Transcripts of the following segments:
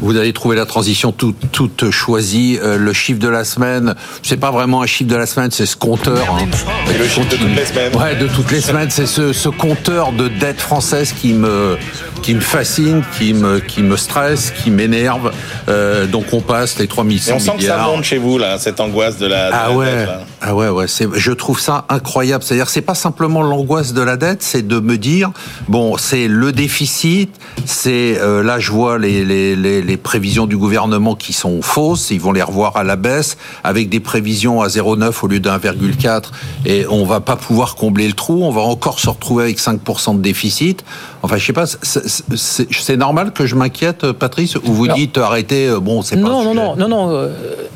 Vous avez trouvé la transition toute, toute choisie. Euh, le chiffre de la semaine, c'est pas vraiment un chiffre de la semaine, c'est ce compteur. Hein. le chiffre de toutes les semaines. Ouais, de toutes les semaines, c'est ce, ce, compteur de dette française qui me qui me fascine, qui me qui me stresse, qui m'énerve. Euh, donc on passe les 3100 milliards. On sent que ça monte chez vous là, cette angoisse de la. De ah la ouais. Dette, là. Ah ouais, ouais. C'est, je trouve ça incroyable. C'est-à-dire, c'est pas simplement l'angoisse de la dette, c'est de me dire, bon, c'est le déficit, c'est euh, là, je vois les, les, les, les prévisions du gouvernement qui sont fausses. Ils vont les revoir à la baisse avec des prévisions à 0,9 au lieu de 1,4 et on va pas pouvoir combler le trou. On va encore se retrouver avec 5% de déficit. Enfin, je sais pas. C'est, normal que je m'inquiète, Patrice, ou vous dites arrêtez. euh, Bon, c'est pas. Non, non, non, non, non. euh,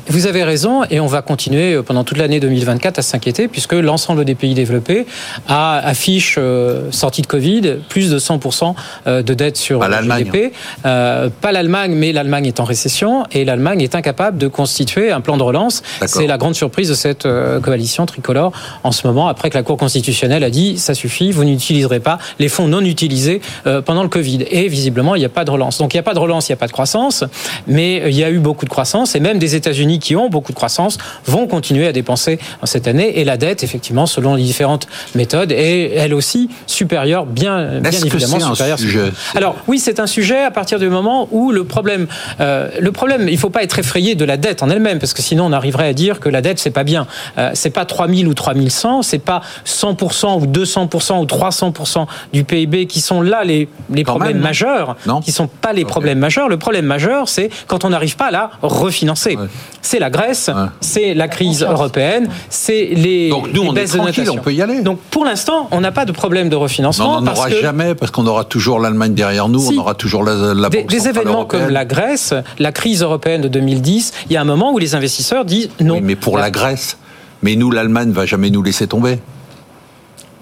Vous avez raison, et on va continuer euh, pendant toute l'année 2024 à s'inquiéter, puisque l'ensemble des pays développés a, affiche, euh, sortie de Covid, plus de 100% euh, de dette sur Pas le. GDP. Euh, pas l'Allemagne, mais l'Allemagne est en récession, et l'Allemagne est incapable de constituer un plan de relance. C'est la grande surprise de cette euh, coalition tricolore en ce moment, après que la Cour constitutionnelle a dit ça suffit, vous n'utiliserez pas les fonds non utilisés pendant le Covid. Et visiblement, il n'y a pas de relance. Donc il n'y a pas de relance, il n'y a pas de croissance, mais il y a eu beaucoup de croissance, et même des États-Unis qui ont beaucoup de croissance vont continuer à dépenser en cette année. Et la dette, effectivement, selon les différentes méthodes, est elle aussi supérieure, bien, bien évidemment c'est un supérieure. sujet Alors oui, c'est un sujet à partir du moment où le problème, euh, le problème, il ne faut pas être effrayé de la dette en elle-même, parce que sinon on arriverait à dire que la dette c'est pas bien. Euh, c'est pas 3000 ou 3100, c'est pas 100% ou 200% ou 300% du PIB qui sont là les, les problèmes même, non majeurs, Non qui sont pas les problèmes majeurs. Le problème majeur, c'est quand on n'arrive pas à la refinancer. Ouais. C'est la Grèce, Ouais. c'est la crise européenne, c'est les, Donc nous, les on est baisses tranquille, on peut y aller. Donc pour l'instant, on n'a pas de problème de refinancement. Non, on n'en aura que jamais parce qu'on aura toujours l'Allemagne derrière nous, Si. on aura toujours la, la des, des événements européenne. comme la Grèce, la crise européenne de 2010, il y a un moment où les investisseurs disent non. Oui, mais pour la Grèce. Mais nous, l'Allemagne va jamais nous laisser tomber.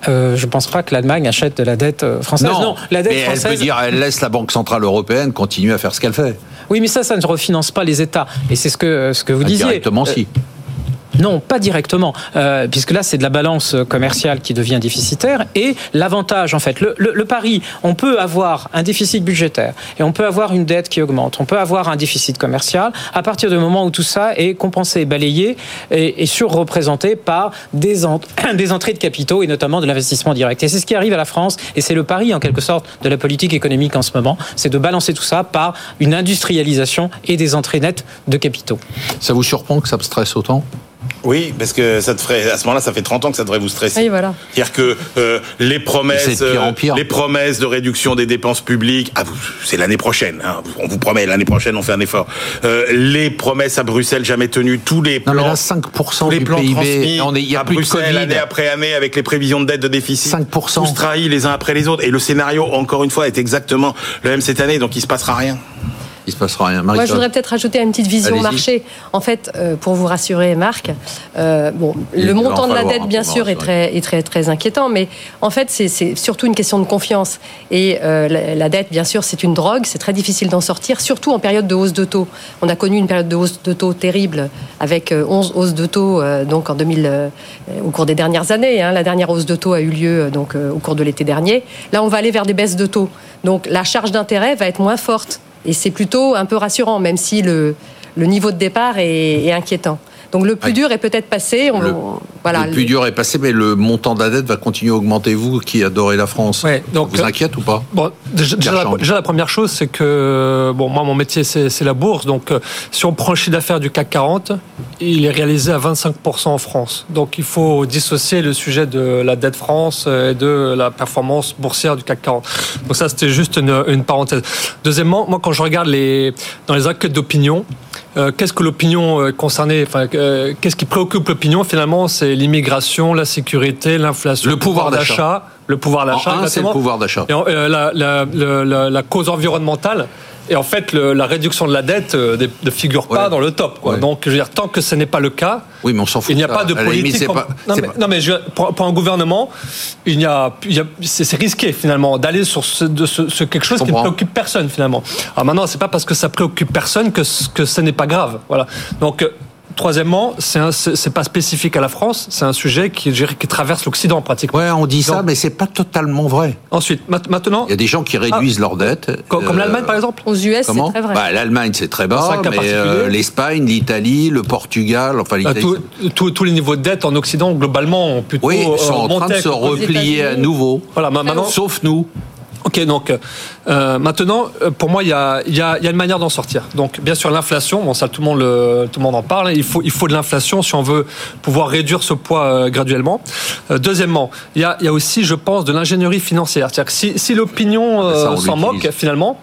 Euh, je pense pas que l'Allemagne achète de la dette euh, française. Non, la dette mais elle française. peut dire, elle laisse la Banque centrale européenne continuer à faire ce qu'elle fait. Oui, mais ça, ça ne refinance pas les États. Et c'est ce que ce que vous disiez. Directement, Euh, si. Non, pas directement, euh, puisque là c'est de la balance commerciale qui devient déficitaire. Et l'avantage, en fait, le, pari, on peut avoir un déficit budgétaire et on peut avoir une dette qui augmente, on peut avoir un déficit commercial à partir du moment où tout ça est compensé, balayé et, surreprésenté par des entrées de capitaux et notamment de l'investissement direct. Et c'est ce qui arrive à la France et c'est le pari en quelque sorte de la politique économique en ce moment, c'est de balancer tout ça par une industrialisation et des entrées nettes de capitaux. Ça vous surprend que ça me stresse autant? Oui, parce que ça te ferait, à ce moment-là, ça fait 30 ans que ça devrait vous stresser. Oui, voilà. C'est-à-dire que euh, les promesses, C'est de pire en euh, pire. les promesses de réduction des dépenses publiques, ah, vous- c'est l'année prochaine. hein, on vous promet l'année prochaine, on fait un effort. Euh, les promesses à Bruxelles jamais tenues, tous les Non, plans, mais là, 5% tous les du plans PIB, transmis on est- il y a à plus de Bruxelles Covid. année après année avec les prévisions de dette de déficit, 5%. tous trahis les uns après les autres. Et le scénario, encore une fois, est exactement le même cette année, donc il se passera rien. Il se passera rien. Moi, je voudrais peut-être rajouter une petite vision marché. En fait, euh, pour vous rassurer, Marc, euh, bon, Il le montant de la dette, bien sûr, est très, est très, très inquiétant, mais en fait, c'est- surtout une question de confiance. Et euh, la, la dette, bien sûr, c'est une drogue, c'est très difficile d'en sortir, surtout en période de hausse de taux. On a connu une période de hausse de taux terrible, avec euh, 11 hausses de taux donc en 2000, euh, au cours des dernières années. hein. La dernière hausse de taux a eu lieu donc au cours de l'été dernier. Là, on va aller vers des baisses de taux. Donc, la charge d'intérêt va être moins forte. Et c'est plutôt un peu rassurant, même si le, niveau de départ est inquiétant. Donc le plus Oui. dur est peut-être passé. On, Le- voilà. le plus dur est passé, mais le montant de la dette va continuer à augmenter. Vous qui adorez la France, Ouais, donc, vous euh, inquiète ou pas? Bon, déjà, déjà, la, Bertrand. déjà, la première chose, c'est que bon, moi, mon métier, c'est c'est la bourse. Donc, euh, si on prend le chiffre d'affaires du CAC 40, il est réalisé à 25% en France. Donc, il faut dissocier le sujet de la dette France et de la performance boursière du CAC 40. Donc, ça, c'était juste une, une parenthèse. Deuxièmement, moi, quand je regarde les, dans les enquêtes d'opinion, euh, qu'est-ce que l'opinion euh, concernée, enfin, euh, qu'est-ce qui préoccupe l'opinion finalement C'est l'immigration, la sécurité, l'inflation, Le pouvoir d'achat. le pouvoir d'achat. c'est le pouvoir d'achat. Et euh, la- la- la- la cause environnementale. Et en fait, le- la réduction de la dette euh, ne figure pas Ouais. dans le top. quoi. Ouais. Donc, je veux dire, tant que ce n'est pas le cas, Oui, mais on s'en fout. il n'y a ça. pas de limite, politique. pas- non, mais, pas- non, mais je- pour, pour un gouvernement, il n'y a, il y a- c'est risqué finalement d'aller sur ce, de ce- quelque chose qui ne préoccupe personne finalement. Alors maintenant, c'est pas parce que ça préoccupe personne que ce- que ce n'est pas grave. Voilà. Donc euh, Troisièmement, c'est un- c'est c'est pas spécifique à la France, c'est un sujet qui, je dirais, qui traverse l'Occident pratiquement. Ouais, on dit ça, mais c'est pas totalement vrai. Ensuite, mat- maintenant, Il y a des gens qui réduisent leur dette. co- comme Euh, l'Allemagne par exemple. Aux US, c'est Comment très vrai. bah, L'Allemagne, c'est très bas, mais euh, l'Espagne, l'Italie, le Portugal, enfin Euh, l'Italie. tous- les niveaux de dette en Occident, globalement, ont plutôt oui, euh, sont en train de se replier à nouveau. Voilà, ma- maintenant, Sauf nous. Ok, donc euh, maintenant, euh, pour moi, il y a, y, a, y a une manière d'en sortir. Donc, bien sûr, l'inflation, bon, ça, tout le monde, le, tout le monde en parle. Il faut, il faut de l'inflation si on veut pouvoir réduire ce poids euh, graduellement. Euh, deuxièmement, il y, a, y a aussi, je pense, de l'ingénierie financière. C'est-à-dire que si, si l'opinion Ça, euh, s'en moque, finalement,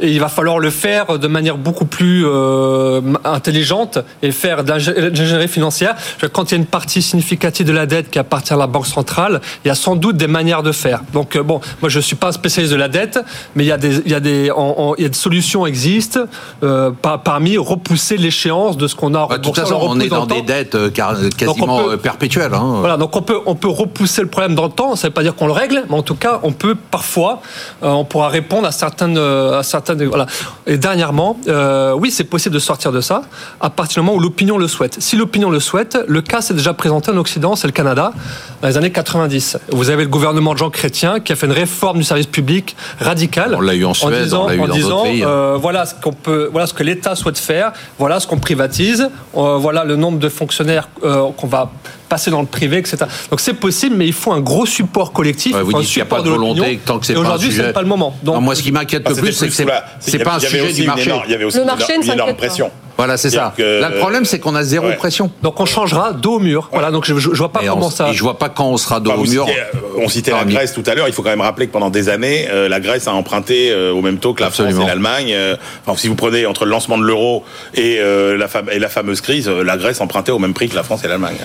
et il va falloir le faire de manière beaucoup plus euh, intelligente et faire de l'ingé- l'ingénierie financière. Quand il y a une partie significative de la dette qui appartient à la Banque centrale, il y a sans doute des manières de faire. Donc euh, bon, moi je suis pas un spécialiste de la dette, mais il y a des, il y a des, il y a des solutions existent euh, par- parmi repousser l'échéance de ce qu'on a. Bah, de toute façon, on est dans des dettes euh, car- quasiment peut- euh, perpétuelles. hein. Voilà, donc on peut, on peut repousser le problème dans le temps. Ça ne veut pas dire qu'on le règle, mais en tout cas, on peut parfois, euh, on pourra répondre à certaines, euh, à certaines, voilà. Et dernièrement, euh, oui, c'est possible de sortir de ça à partir du moment où l'opinion le souhaite. Si l'opinion le souhaite, le cas s'est déjà présenté en Occident, c'est le Canada, dans les années 90. Vous avez le gouvernement de Jean Chrétien qui a fait une réforme du service public radicale. On l'a eu en Suède, disant, on l'a eu en dans disant, pays. hein. euh, voilà ce qu'on peut, voilà ce que l'État souhaite faire, voilà ce qu'on privatise, euh, voilà le nombre de fonctionnaires qu'on va passer dans le privé, etc. Donc c'est possible, mais il faut un gros support collectif. Ouais, il vous faut un dites qu'il y a support pas de volonté tant que c'est Et pas aujourd'hui, c'est pas le moment. Donc, Non, moi, ce qui m'inquiète Ah, le c'était plus, c'est que c'est pas un il sujet du marché. Il y avait aussi Le une marché énorme- ne une énorme s'inquiète pas. pression. Voilà, c'est ça. Que- Là, le problème, c'est qu'on a zéro Ouais. pression. donc on changera dos au mur. Voilà, donc je, je, je vois pas Et, comment on- ça. et je vois pas quand on sera dos Enfin, au mur. citiez, euh, on citait la Grèce tout à l'heure. Il faut quand même rappeler que pendant des années, euh, la Grèce a emprunté euh, au même taux que la France et l'Allemagne. Euh, enfin, si vous prenez entre le lancement de l'euro et, euh, la fam- et la fameuse crise, euh, la Grèce empruntait au même prix que la France et l'Allemagne.